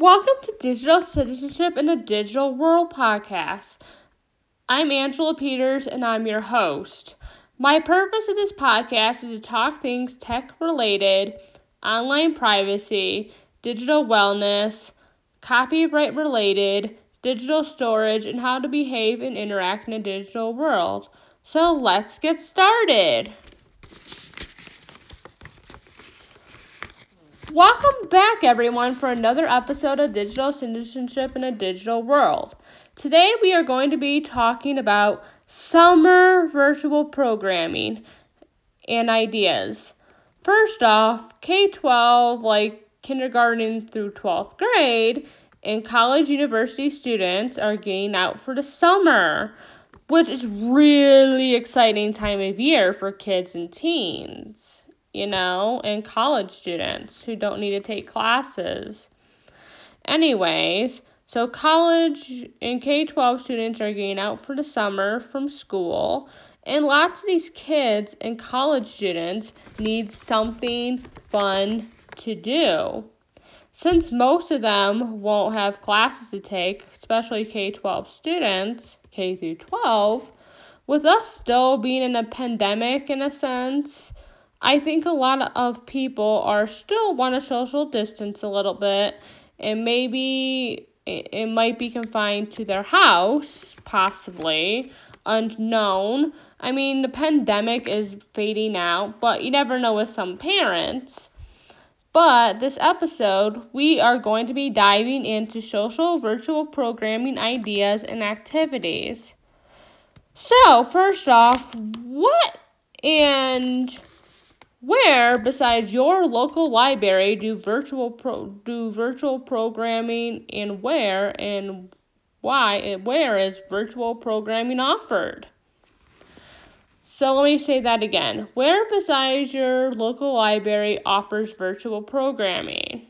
Welcome to Digital Citizenship in a Digital World podcast. I'm Angela Peters and I'm your host. My purpose of this podcast is to talk things tech related, online privacy, digital wellness, copyright related, digital storage, and how to behave and interact in a digital world. So let's get started. Welcome back, everyone, for another episode of Digital Citizenship in a Digital World. Today, we are going to be talking about summer virtual programming and ideas. First off, K 12, like kindergarten through 12th grade, and college university students are getting out for the summer, which is really exciting time of year for kids and teens you know, and college students who don't need to take classes. Anyways, so college and K 12 students are getting out for the summer from school, and lots of these kids and college students need something fun to do. Since most of them won't have classes to take, especially K 12 students, K through 12, with us still being in a pandemic in a sense, I think a lot of people are still want to social distance a little bit, and maybe it, it might be confined to their house, possibly unknown. I mean, the pandemic is fading out, but you never know with some parents. But this episode, we are going to be diving into social virtual programming ideas and activities. So, first off, what and where, besides your local library, do virtual pro- do virtual programming, and where and why and where is virtual programming offered? So let me say that again. Where besides your local library offers virtual programming?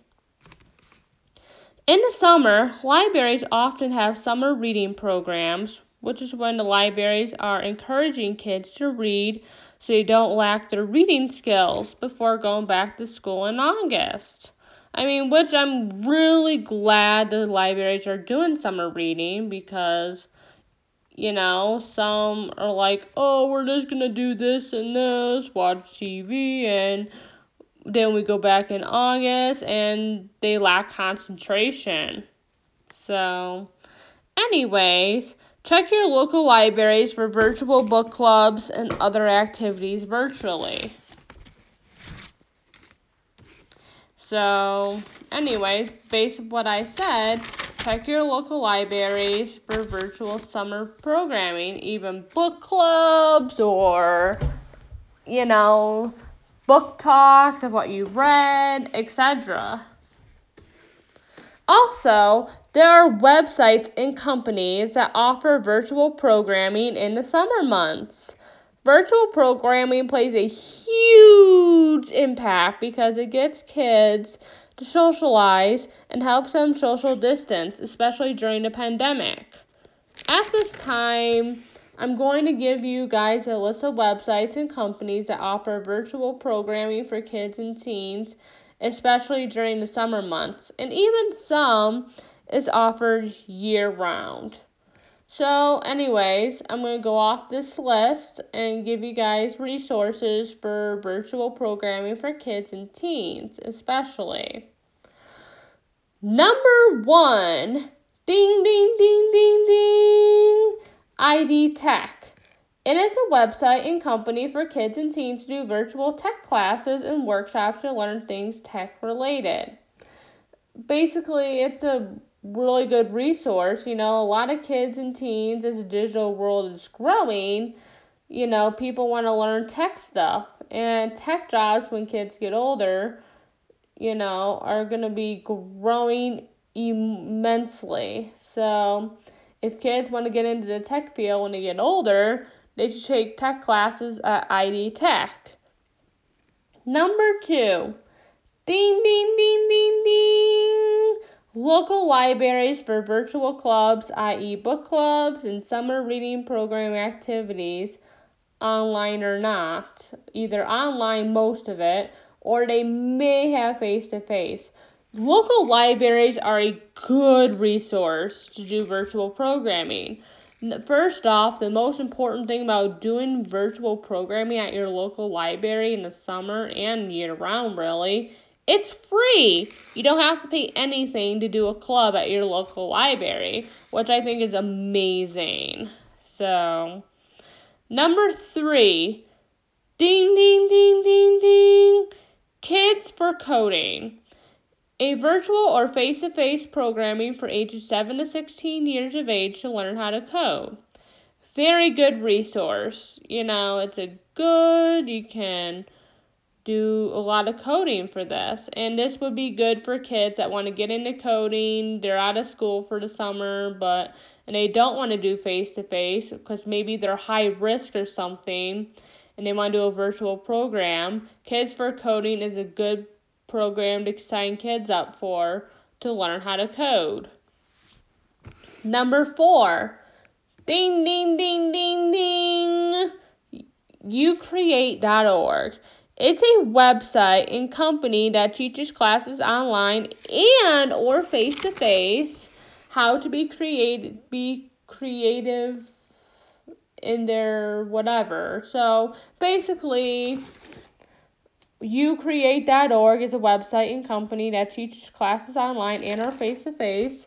In the summer, libraries often have summer reading programs, which is when the libraries are encouraging kids to read so they don't lack their reading skills before going back to school in August. I mean, which I'm really glad the libraries are doing summer reading because, you know, some are like, oh, we're just gonna do this and this, watch TV, and then we go back in August and they lack concentration. So, anyways, Check your local libraries for virtual book clubs and other activities virtually. So, anyways, based on what I said, check your local libraries for virtual summer programming, even book clubs or, you know, book talks of what you've read, etc. Also, there are websites and companies that offer virtual programming in the summer months. Virtual programming plays a huge impact because it gets kids to socialize and helps them social distance, especially during the pandemic. At this time, I'm going to give you guys a list of websites and companies that offer virtual programming for kids and teens, especially during the summer months, and even some is offered year round. So, anyways, I'm going to go off this list and give you guys resources for virtual programming for kids and teens, especially. Number one, ding, ding, ding, ding, ding, ID Tech. It is a website and company for kids and teens to do virtual tech classes and workshops to learn things tech related. Basically, it's a really good resource. You know, a lot of kids and teens, as the digital world is growing, you know, people want to learn tech stuff. And tech jobs, when kids get older, you know, are going to be growing immensely. So, if kids want to get into the tech field when they get older, they should take tech classes at ID Tech. Number two, ding, ding, ding, ding, ding. Local libraries for virtual clubs, i.e., book clubs and summer reading program activities, online or not. Either online, most of it, or they may have face to face. local libraries are a good resource to do virtual programming. First off, the most important thing about doing virtual programming at your local library in the summer and year round, really, it's free. You don't have to pay anything to do a club at your local library, which I think is amazing. So, number three, ding, ding, ding, ding, ding, kids for coding. A virtual or face to face programming for ages 7 to 16 years of age to learn how to code. Very good resource. You know, it's a good, you can do a lot of coding for this. And this would be good for kids that want to get into coding. They're out of school for the summer, but and they don't want to do face to face because maybe they're high risk or something and they want to do a virtual program. Kids for Coding is a good program to sign kids up for to learn how to code. Number four, ding, ding, ding, ding, ding, ucreate.org. It's a website and company that teaches classes online and or face to face how to be creative, be creative in their whatever. So basically, ucreate.org is a website and company that teaches classes online and or face to face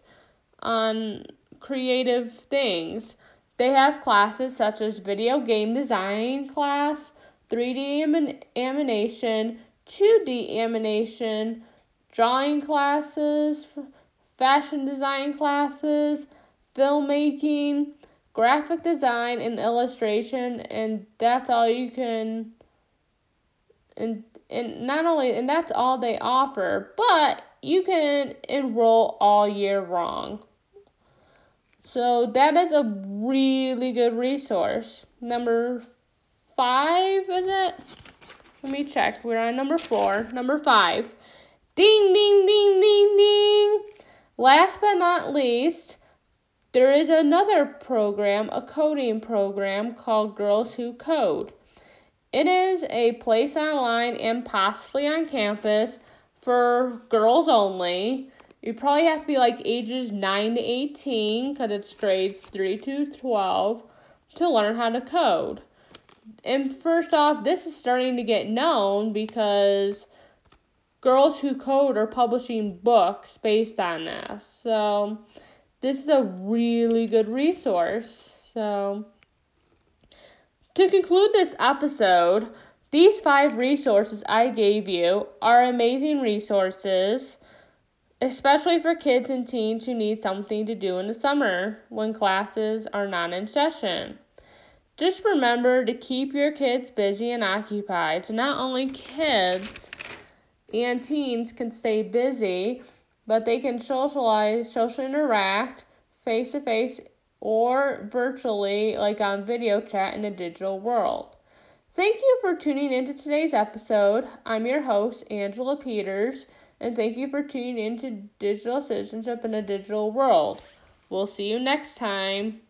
on creative things. They have classes such as video game design class, 3D animation, 2D animation, drawing classes, fashion design classes, filmmaking, graphic design, and illustration, and that's all you can and and not only and that's all they offer, but you can enroll all year long. So that is a really good resource. Number five is it? Let me check. We're on number four. Number five. Ding ding ding ding ding. Last but not least, there is another program, a coding program called Girls Who Code. It is a place online and possibly on campus for girls only. You probably have to be like ages 9 to 18 because it's grades 3 to 12 to learn how to code. And first off, this is starting to get known because girls who code are publishing books based on this. So, this is a really good resource. So, to conclude this episode, these five resources I gave you are amazing resources, especially for kids and teens who need something to do in the summer when classes are not in session. Just remember to keep your kids busy and occupied so not only kids and teens can stay busy, but they can socialize, social interact face to face or virtually, like on video chat in the digital world. Thank you for tuning into today's episode. I'm your host, Angela Peters, and thank you for tuning into Digital Citizenship in a Digital World. We'll see you next time.